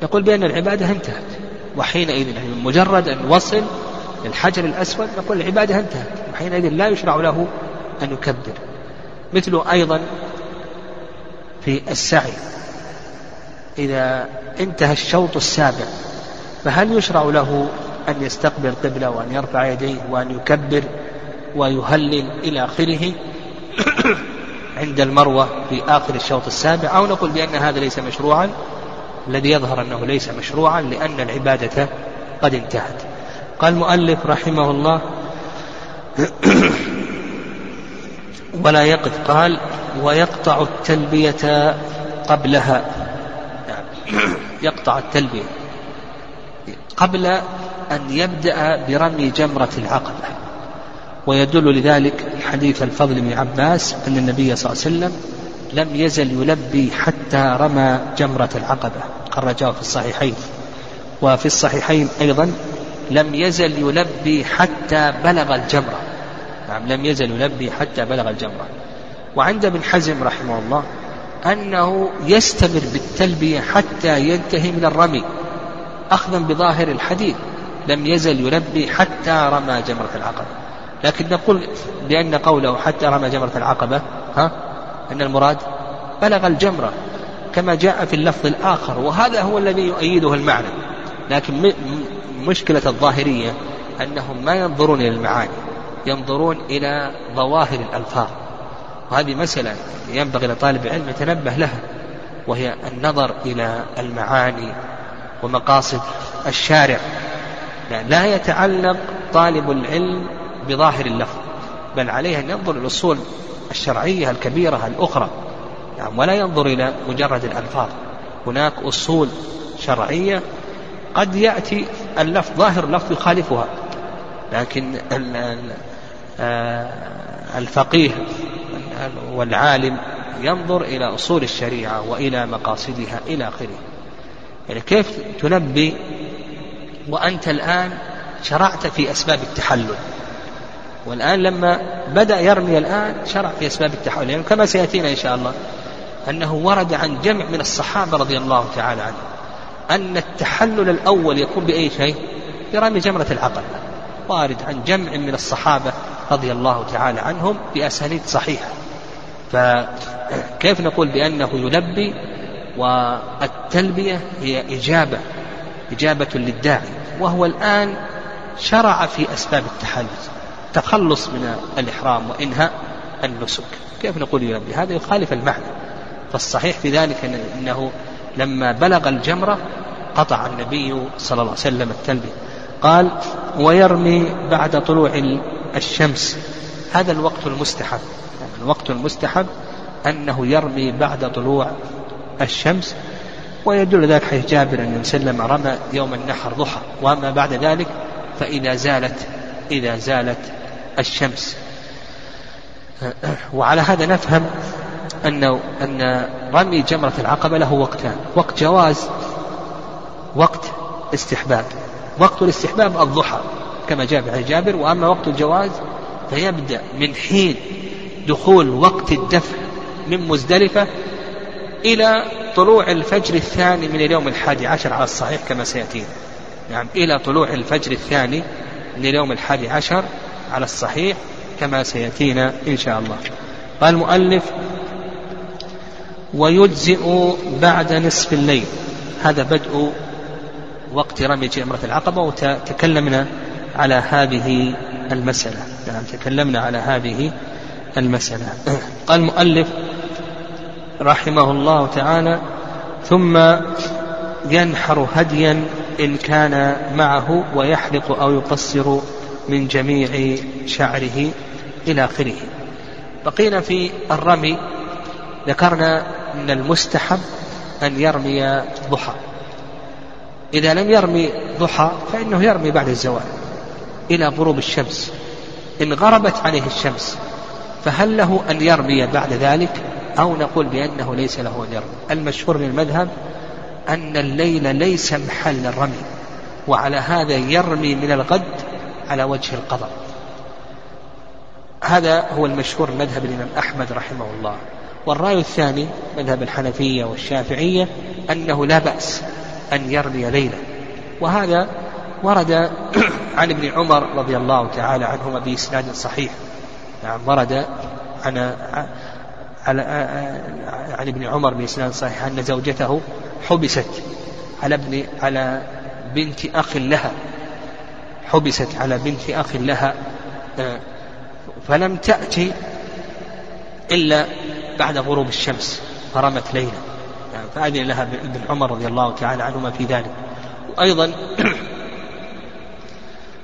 نقول بأن العبادة انتهت. وحينئذ يعني مجرد أن وصل للحجر الأسود نقول العبادة انتهت. وحينئذ لا يشرع له أن يكبر. مثل أيضا في السعي. إذا انتهى الشوط السابع فهل يشرع له أن يستقبل قبلة وأن يرفع يديه وأن يكبر ويهلل إلى آخره؟ عند المروة في آخر الشوط السابع أو نقول بأن هذا ليس مشروعا الذي يظهر أنه ليس مشروعا لأن العبادة قد انتهت. قال المؤلف رحمه الله ولا يقف قال ويقطع التلبية قبلها. يقطع التلبية قبل أن يبدأ برمي جمرة العقبة. ويدل لذلك حديث الفضل بن عباس أن النبي صلى الله عليه وسلم لم يزل يلبي حتى رمى جمرة العقبة خرجاه في الصحيحين. وفي الصحيحين أيضا لم يزل يلبي حتى بلغ الجمرة. نعم لم يزل يلبي حتى بلغ الجمرة. وعند ابن حزم رحمه الله أنه يستمر بالتلبية حتى ينتهي من الرمي أخذا بظاهر الحديث لم يزل يلبي حتى رمى جمرة العقبة. لكن نقول بأن قوله حتى رمى جمرة العقبة ها؟ أن المراد بلغ الجمرة كما جاء في اللفظ الآخر وهذا هو الذي يؤيده المعنى. لكن مشكلة الظاهرية أنهم ما ينظرون إلى المعاني ينظرون إلى ظواهر الألفاظ. وهذه مسألة ينبغي لطالب العلم يتنبه لها وهي النظر إلى المعاني ومقاصد الشارع. لا يتعلق طالب العلم بظاهر اللفظ بل عليه أن ينظر إلى الأصول الشرعية الكبيرة الأخرى. يعني ولا ينظر إلى مجرد الألفاظ. هناك أصول شرعية قد يأتي اللفظ ظاهر اللفظ يخالفها. لكن آه، الفقيه والعالم ينظر إلى أصول الشريعة وإلى مقاصدها إلى آخره. يعني كيف تنبي وأنت الآن شرعت في أسباب التحلل؟ والآن لما بدأ يرمي الآن شرع في أسباب التحلل يعني كما سيأتينا إن شاء الله أنه ورد عن جمع من الصحابة رضي الله تعالى عنهم أن التحلل الأول يكون بأي شيء؟ برمي جمرة العقبة وارد عن جمع من الصحابة رضي الله تعالى عنهم بأسانيد صحيحة. فكيف نقول بأنه يلبي؟ والتلبية هي إجابة إجابة للداعي وهو الآن شرع في أسباب التحلل. تخلص من الإحرام وإنهاء النسك. كيف نقول يلبي هذا يخالف المعنى. فالصحيح في ذلك أنه لما بلغ الجمرة قطع النبي صلى الله عليه وسلم التلبية قال ويرمي بعد طلوع الشمس. هذا الوقت المستحب. يعني الوقت المستحب أنه يرمي بعد طلوع الشمس. ويدل ذلك حيث جابر أن وسلم رمى يوم النحر ضحى. وأما بعد ذلك فإذا زالت إذا زالت الشمس. وعلى هذا نفهم أنه أن رمي جمرة العقبة له وقتان. وقت جواز وقت استحباب. وقت الاستحباب الضحى كما جاء في جابر. وأما وقت الجواز فيبدأ من حين دخول وقت الدفع من مزدلفة إلى طلوع الفجر الثاني من اليوم الحادي عشر على الصحيح كما سيأتينا يعني إلى طلوع الفجر الثاني من اليوم الحادي عشر على الصحيح كما سيأتينا إن شاء الله. قال المؤلف ويجزئ بعد نصف الليل. هذا بدء وقت رمي جمرة العقبة وتكلمنا على هذه المسألة. نعم تكلمنا على هذه المسألة. قال المؤلف رحمه الله تعالى ثم ينحر هديا إن كان معه ويحلق أو يقصر من جميع شعره إلى آخره. بقينا في الرمي. ذكرنا أن المستحب أن يرمي ضحى. إذا لم يرمي ضحى فإنه يرمي بعد الزوال إلى غروب الشمس. إن غربت عليه الشمس فهل له أن يرمي بعد ذلك؟ أو نقول بأنه ليس له أن يرمي. المشهور من المذهب أن الليل ليس محل الرمي وعلى هذا يرمي من الغد على وجه القضاء. هذا هو المشهور مذهب الإمام أحمد رحمه الله. والرأي الثاني مذهب الحنفية والشافعية أنه لا بأس أن يرمي ليلا وهذا ورد عن ابن عمر رضي الله تعالى عنهما بإسناد صحيح. نعم ورد عن على عن ابن عمر بإسناد صحيح أن زوجته حبست على ابن على بنت أخ لها. حبست على بنت أخ لها فلم تأتي إلا بعد غروب الشمس فرمت ليلا يعني فأذن لها ابن عمر رضي الله تعالى عنهما في ذلك. وأيضا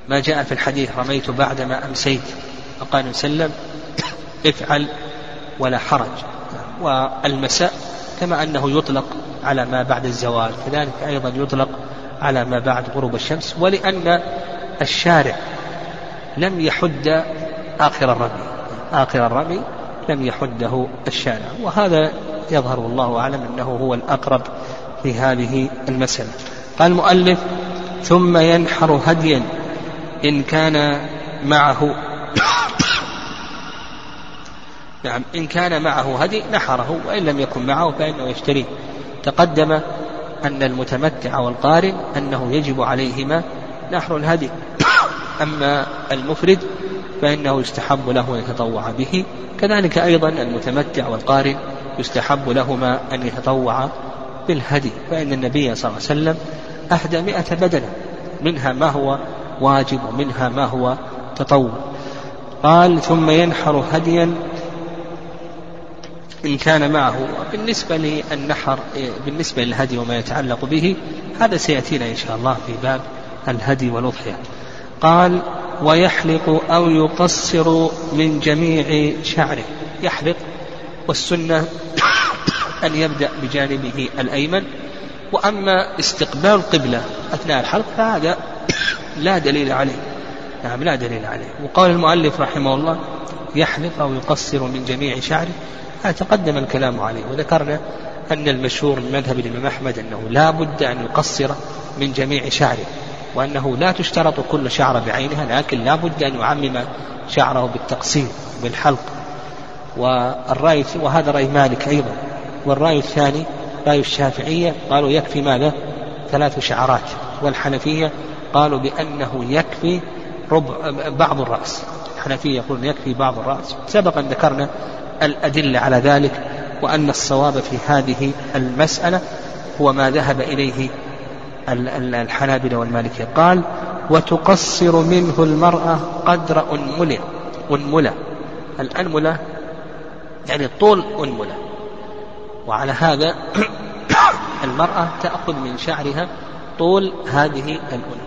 ما جاء في الحديث رميت بعدما أمسيت فقال وسلم افعل ولا حرج. والمساء كما أنه يطلق على ما بعد الزوال كذلك أيضا يطلق على ما بعد غروب الشمس ولأن الشارع لم يحد آخر الرمي. آخر الرمي لم يحده الشارع. وهذا يظهر والله أعلم أنه هو الأقرب في هذه المسألة. قال المؤلف ثم ينحر هديا إن كان معه نعم إن كان معه هدي نحره وإن لم يكن معه فإنه يشتريه. تقدم أن المتمتع والقارن أنه يجب عليهما نحر الهدي. أما المفرد فإنه يستحب له أن يتطوع به. كذلك أيضا المتمتع والقارن يستحب لهما أن يتطوع بالهدي. فإن النبي صلى الله عليه وسلم أهدى مئة بدنة منها ما هو واجب ومنها ما هو تطوع. قال ثم ينحر هديا إن كان معه. بالنسبة للنحر بالنسبة للهدي وما يتعلق به هذا سيأتينا إن شاء الله في باب الهدي والأضحية. قال ويحلق أو يقصر من جميع شعره. يحلق والسنة أن يبدأ بجانبه الأيمن. وأما استقبال القبلة أثناء الحلق فهذا لا دليل عليه. نعم لا دليل عليه. وقال المؤلف رحمه الله يحلق أو يقصر من جميع شعره. تقدم الكلام عليه وذكرنا أن المشهور من مذهب الإمام أحمد أنه لا بد أن يقصر من جميع شعره. وأنه لا تشترط كل شعرة بعينها لكن لا بد أن يعمم شعره بالتقصير بالحلق. والرأي وهذا رأي مالك أيضا. والرأي الثاني رأي الشافعية قالوا يكفي ماذا؟ ثلاث شعرات. والحنفية قالوا بأنه يكفي ربع بعض الرأس. الحنفية يقولون يكفي بعض الرأس. سبقا ذكرنا الأدلة على ذلك وأن الصواب في هذه المسألة هو ما ذهب إليه الحنابلة والمالكية. قال وتقصر منه المرأة قدر أنملة. أنملة. الأنملة يعني طول أنملة. وعلى هذا المرأة تأخذ من شعرها طول هذه الأنملة.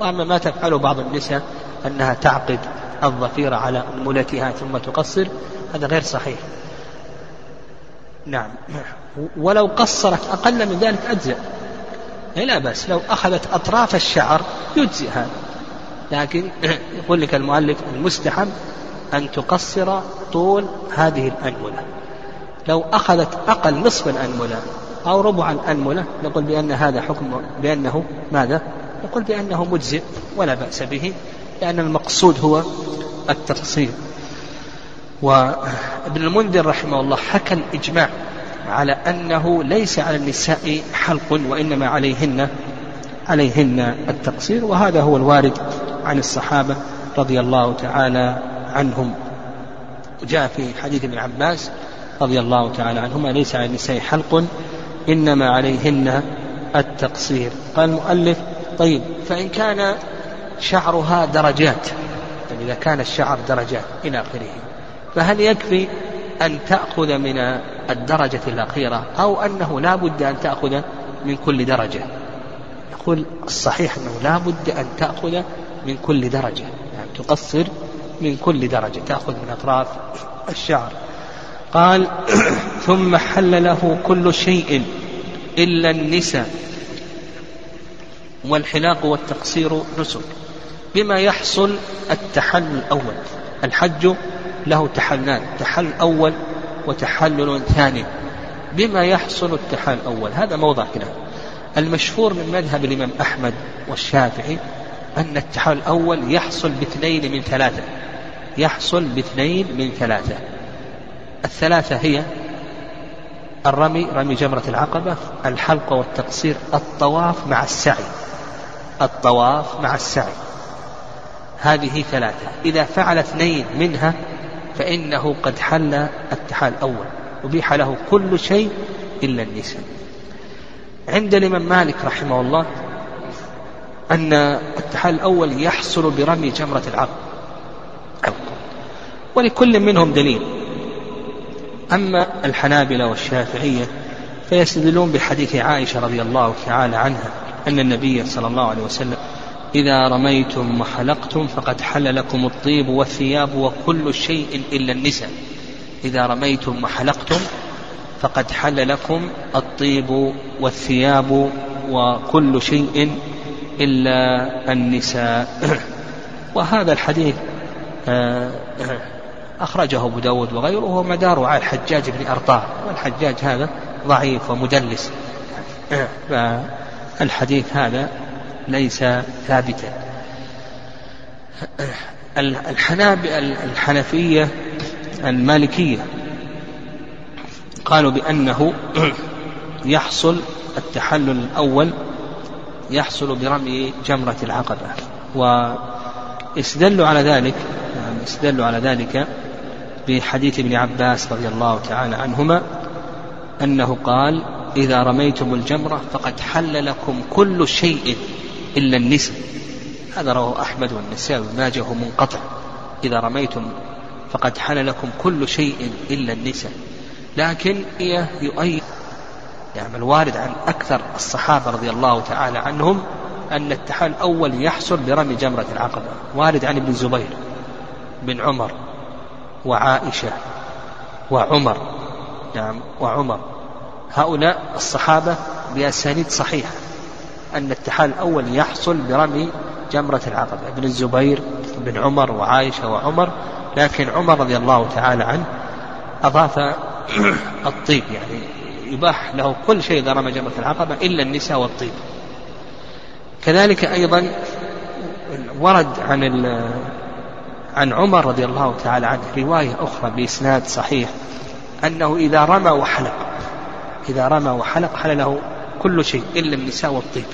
وأما ما تفعله بعض النساء أنها تعقد الظفيرة على أنملتها ثم تقصر هذا غير صحيح. نعم. ولو قصرت أقل من ذلك أجزأ. لا بأس. لو أخذت أطراف الشعر يجزي هذا. لكن يقول لك المؤلف المستحب أن تقصر طول هذه الأنملة. لو أخذت أقل نصف الأنملة أو ربع الأنملة نقول بأن هذا حكم بأنه ماذا؟ نقول بأنه مجزئ ولا بأس به لأن المقصود هو التقصير. وابن المنذر رحمه الله حكى الإجماع على أنه ليس على النساء حلق وإنما عليهن عليهن التقصير وهذا هو الوارد عن الصحابة رضي الله تعالى عنهم. جاء في حديث ابن عباس رضي الله تعالى عنهما ليس على النساء حلق إنما عليهن التقصير. قال المؤلف طيب فإن كان شعرها درجات يعني إذا كان الشعر درجات إلى آخره فهل يكفي أن تأخذ من الدرجة الأخيرة أو أنه لا بد أن تأخذ من كل درجة. يقول الصحيح أنه لا بد أن تأخذ من كل درجة يعني تقصر من كل درجة تأخذ من أطراف الشعر. قال ثم حل له كل شيء إلا النساء والحلاق والتقصير نسك بما يحصل التحلل الأول. الحج له تحللان تحلل أول وتحلل ثاني بما يحصل التحلل الأول. هذا موضع كلام المشهور من مذهب الإمام أحمد والشافعي أن التحلل الأول يحصل باثنين من ثلاثة. يحصل باثنين من ثلاثة. الثلاثة هي الرمي رمي جمرة العقبة الحلق والتقصير الطواف مع السعي. الطواف مع السعي. هذه ثلاثة. إذا فعل اثنين منها فإنه قد حل التحال الأول أبيح له كل شيء إلا النساء عند الإمام مالك رحمه الله أن التحال الأول يحصل برمي جمرة العقل ولكل منهم دليل. أما الحنابلة والشافعية فيستدلون بحديث عائشة رضي الله تعالى عنها أن النبي صلى الله عليه وسلم إذا رميتم وحلقتم فقد حل لكم الطيب والثياب وكل شيء إلا النساء. إذا رميتم وحلقتم فقد حل لكم الطيب والثياب وكل شيء إلا النساء. وهذا الحديث آه، أخرجه أبو داود وغيره ومداره على الحجاج بن أرطاع والحجاج هذا ضعيف ومدلس. فالحديث هذا ليس ثابتا. الحنفية المالكية قالوا بأنه يحصل التحلل الأول يحصل برمي جمرة العقبة. واستدلوا على ذلك استدلوا على ذلك بحديث ابن عباس رضي الله تعالى عنهما أنه قال إذا رميتم الجمرة فقد حل لكم كل شيء إلا النساء هذا رواه أحمد والنساء وماجه منقطع. إذا رميتم فقد حل لكم كل شيء إلا النساء لكن هي يؤيد يعني الوارد عن أكثر الصحابة رضي الله تعالى عنهم أن التحال الأول يحصل برمي جمرة العقبة. وارد عن ابن الزبير بن عمر وعائشة وعمر. نعم وعمر. هؤلاء الصحابة بأسانيد صحيحة. أن التحال الأول يحصل برمي جمرة العقبة ابن الزبير بن عمر وعائشة وعمر. لكن عمر رضي الله تعالى عنه أضاف الطيب يعني يباح له كل شيء إذا رمى جمرة العقبة إلا النساء والطيب. كذلك أيضا ورد عن عن عمر رضي الله تعالى عنه رواية أخرى بإسناد صحيح أنه إذا رمى وحلق إذا رمى وحلق حل له كل شيء إلا النساء والطيب.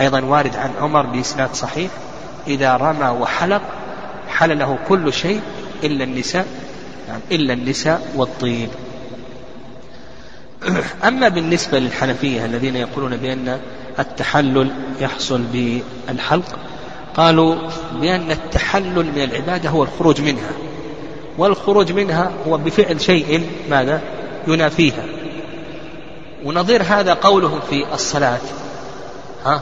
أيضا وارد عن عمر بإسناد صحيح إذا رمى وحلق حل له كل شيء إلا النساء إلا النساء والطيب. أما بالنسبة للحنفية الذين يقولون بأن التحلل يحصل بالحلق قالوا بأن التحلل من العبادة هو الخروج منها والخروج منها هو بفعل شيء ماذا؟ ينافيها. ونظير هذا قولهم في الصلاة. ها؟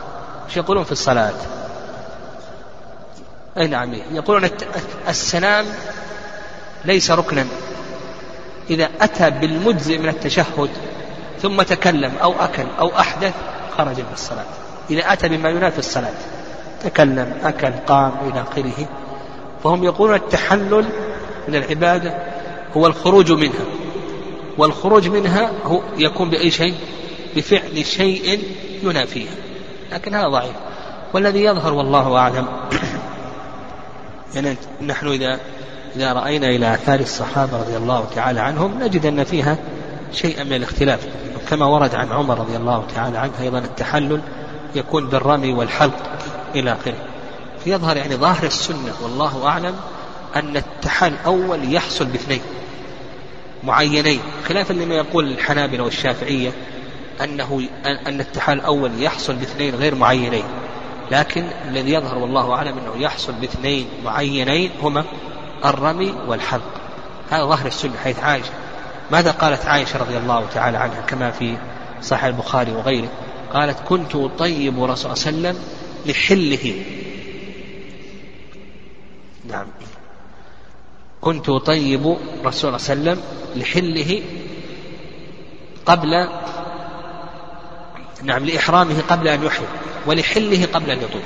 إيش يقولون في الصلاة؟ أي نعم. يقولون السلام ليس ركنا. إذا أتى بالمجزئ من التشهد ثم تكلم أو أكل أو أحدث خرج من الصلاة. إذا أتى بما ينافي الصلاة تكلم أكل قام إلى آخره. فهم يقولون التحلل من العبادة هو الخروج منها. والخروج منها هو يكون بأي شيء؟ بفعل شيء ينافيها. لكن هذا ضعيف. والذي يظهر والله أعلم. يعني نحن إذا إذا رأينا إلى آثار الصحابة رضي الله تعالى عنهم نجد أن فيها شيئا من الاختلاف. كما ورد عن عمر رضي الله تعالى عنه أيضا التحلل يكون بالرمي والحلق إلى آخره. فيظهر يعني ظاهر السنة والله أعلم أن التحال الأول يحصل باثنين. معينين خلافا لما يقول الحنابلة والشافعية أنه أن التحال الأول يحصل باثنين غير معينين لكن الذي يظهر والله أعلم أنه يحصل باثنين معينين هما الرمي والحلق. هذا ظاهر السنة حيث عائشة ماذا قالت عائشة رضي الله تعالى عنها؟ كما في صحيح البخاري وغيره قالت كنت أطيب رسول صلى الله عليه وسلم لحله. نعم. كنت أطيب رسول الله صلى الله عليه وسلم لحله قبل نعم لإحرامه قبل أن يحرم ولحله قبل أن يطوف.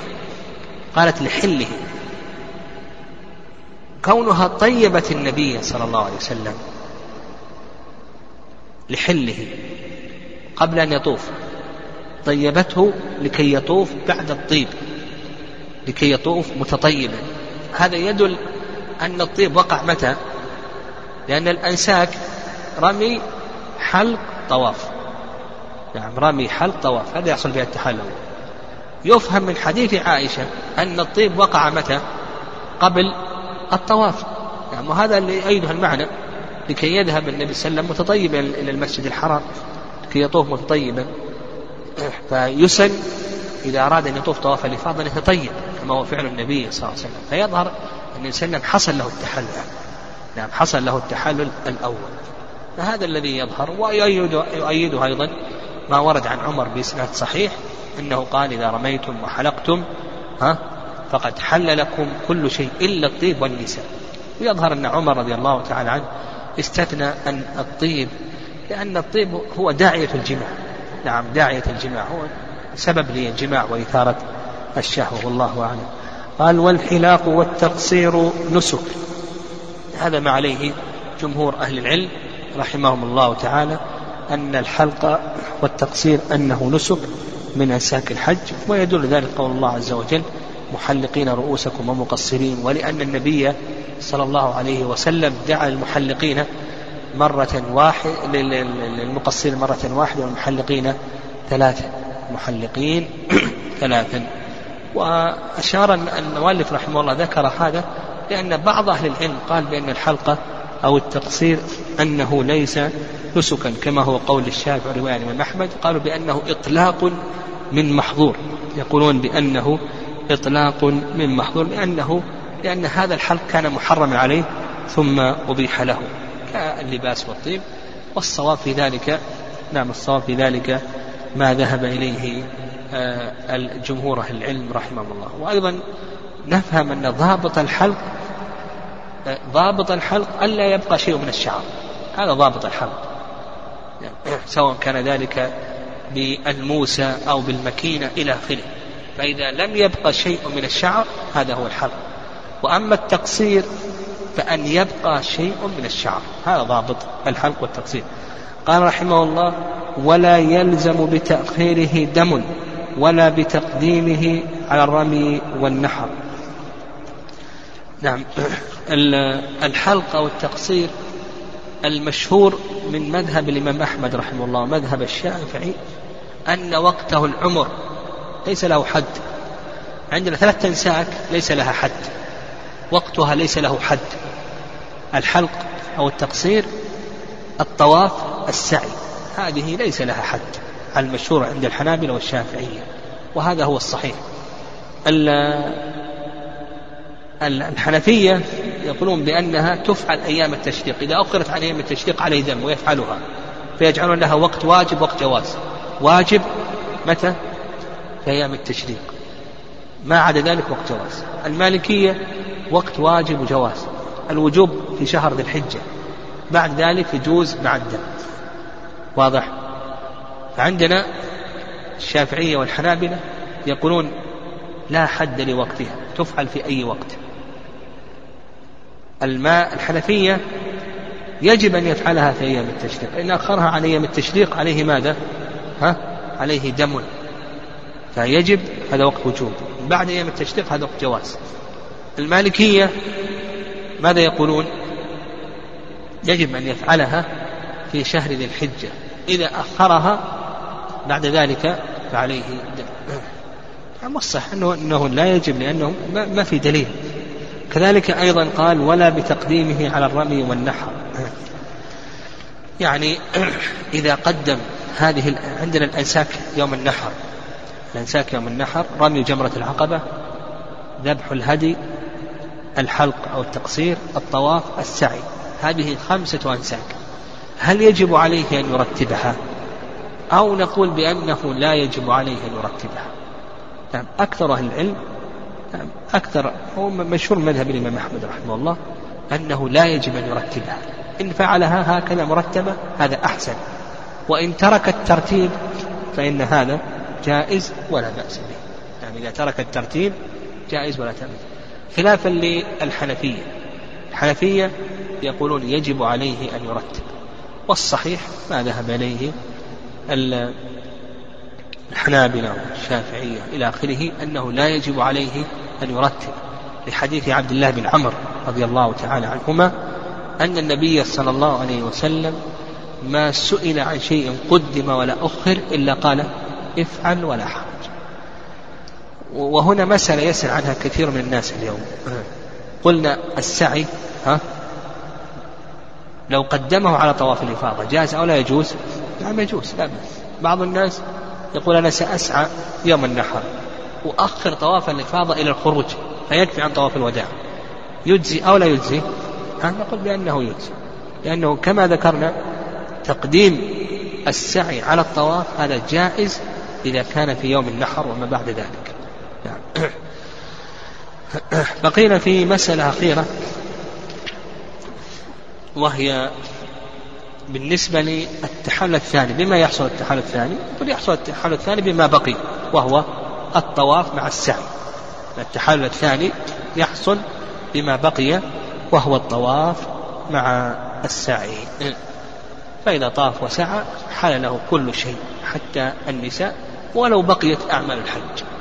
قالت لحله. كونها طيبت النبي صلى الله عليه وسلم لحله قبل أن يطوف طيبته لكي يطوف بعد الطيب لكي يطوف متطيبا. هذا يدل أن الطيب وقع متى؟ لأن الأنساك رمي حلق طواف. نعم رمي حلق طواف. هذا يحصل بها التحلل. يفهم من حديث عائشة أن الطيب وقع متى؟ قبل الطواف. نعم وهذا اللي يؤيده المعنى لكي يذهب النبي صلى الله عليه وسلم متطيبا إلى المسجد الحرام. لكي يطوف متطيبا. فيسن إذا أراد أن يطوف طواف الإفاضة أن يتطيب كما هو فعل النبي صلى الله عليه وسلم. فيظهر عليه وسلم حصل له التحلل. نعم حصل له التحلل الأول. فهذا الذي يظهر ويؤيده أيضا ما ورد عن عمر بإسناد صحيح أنه قال إذا رميتم وحلقتم ها فقد حل لكم كل شيء إلا الطيب والنساء. ويظهر أن عمر رضي الله تعالى عنه استثنى أن الطيب لأن الطيب هو داعية الجماع. نعم داعية الجماع هو سبب للجماع وإثارة الشهوة والله أعلم. قال والحلاق والتقصير نسك. هذا ما عليه جمهور أهل العلم رحمهم الله تعالى أن الحلق والتقصير أنه نسك من أنساك الحج ويدل ذلك قول الله عز وجل محلقين رؤوسكم ومقصرين ولأن النبي صلى الله عليه وسلم دعا المحلقين مرة واحدة للمقصرين مرة واحدة والمحلقين ثلاثة محلقين ثلاثا. وأشار المؤلف رحمه الله ذكر هذا لأن بعض أهل العلم قال بأن الحلقة أو التقصير أنه ليس نسكا كما هو قول الشافعي ورواية الإمام أحمد قالوا بأنه إطلاق من محظور. يقولون بأنه إطلاق من محظور لأنه لأن هذا الحلق كان محرما عليه ثم أبيح له كاللباس والطيب. والصواب في ذلك نعم الصواب في ذلك ما ذهب إليه آه، الجمهور أهل العلم رحمهم الله. وأيضا نفهم أن ضابط الحلق آه، ضابط الحلق ألا يبقى شيء من الشعر. هذا ضابط الحلق. يعني سواء كان ذلك بالموسى أو بالمكينة إلى آخره. فإذا لم يبقى شيء من الشعر هذا هو الحلق. وأما التقصير فأن يبقى شيء من الشعر. هذا ضابط الحلق والتقصير. قال رحمه الله ولا يلزم بتأخيره دم. ولا بتقديمه على الرمي والنحر. نعم. الحلق أو التقصير المشهور من مذهب الإمام أحمد رحمه الله مذهب الشافعي أن وقته العمر ليس له حد. عندنا ثلاث تنساك ليس لها حد. وقتها ليس له حد. الحلق أو التقصير الطواف السعي. هذه ليس لها حد. المشهور عند الحنابلة والشافعية وهذا هو الصحيح. الحنفية يقولون بأنها تفعل أيام التشريق إذا أخرت عن أيام التشريق عليه دم ويفعلها فيجعلون لها وقت واجب وقت جواز. واجب متى؟ في أيام التشريق. ما عدا ذلك وقت جواز. المالكية وقت واجب وجواز. الوجوب في شهر ذي الحجة. بعد ذلك يجوز مع الدم واضح؟ فعندنا الشافعية والحنابلة يقولون لا حد لوقتها تفعل في أي وقت. الماء الحنفية يجب أن يفعلها في أيام التشريق إن أخرها عن أيام التشريق عليه ماذا؟ ها؟ عليه دم. فيجب هذا وقت وجوب. بعد أيام التشريق هذا وقت جواز. المالكية ماذا يقولون؟ يجب أن يفعلها في شهر ذي الحجة. إذا أخرها بعد ذلك فعليه دم الصح أنه, أنه لا يجب لأنه ما في دليل. كذلك أيضا قال ولا بتقديمه على الرمي والنحر. يعني إذا قدم هذه عندنا الأنساك يوم النحر. الأنساك يوم النحر رمي جمرة العقبة ذبح الهدي الحلق أو التقصير الطواف السعي. هذه خمسة أنساك. هل يجب عليه أن يرتبها؟ أو نقول بأنه لا يجب عليه أن يرتبها نعم أكثر أهل العلم نعم أكثر هو مشهور مذهب الإمام أحمد رحمه الله أنه لا يجب أن يرتبها إن فعلها هكذا مرتبة هذا أحسن. وإن ترك الترتيب فإن هذا جائز ولا بأس به. يعني إذا ترك الترتيب جائز ولا بأس خلافا للحنفية. الحنفية يقولون يجب عليه أن يرتب. والصحيح ما ذهب إليه الحنابلة والشافعية إلى آخره أنه لا يجب عليه أن يرتب لحديث عبد الله بن عمر رضي الله تعالى عنهما أن النبي صلى الله عليه وسلم ما سئل عن شيء قدم ولا أخر إلا قال افعل ولا حرج. وهنا مسألة يسأل عنها كثير من الناس اليوم. قلنا السعي ها لو قدمه على طواف الإفاضة جاز أو لا يجوز؟ نعم يجوز لا بأس. بعض الناس يقول أنا سأسعى يوم النحر وأخر طواف الإفاضة إلى الخروج فيكفي عن طواف الوداع. يجزي أو لا يجزي؟ نقول بأنه يجزي. لأنه كما ذكرنا تقديم السعي على الطواف هذا جائز إذا كان في يوم النحر وما بعد ذلك. نعم. بقينا في مسألة أخيرة وهي بالنسبة للتحلل الثاني بما يحصل التحلل الثاني يقول يحصل التحلل الثاني بما بقي وهو الطواف مع السعي. التحلل الثاني يحصل بما بقي وهو الطواف مع السعي. فإذا طاف وسعى حل له كل شيء حتى النساء ولو بقيت أعمال الحج.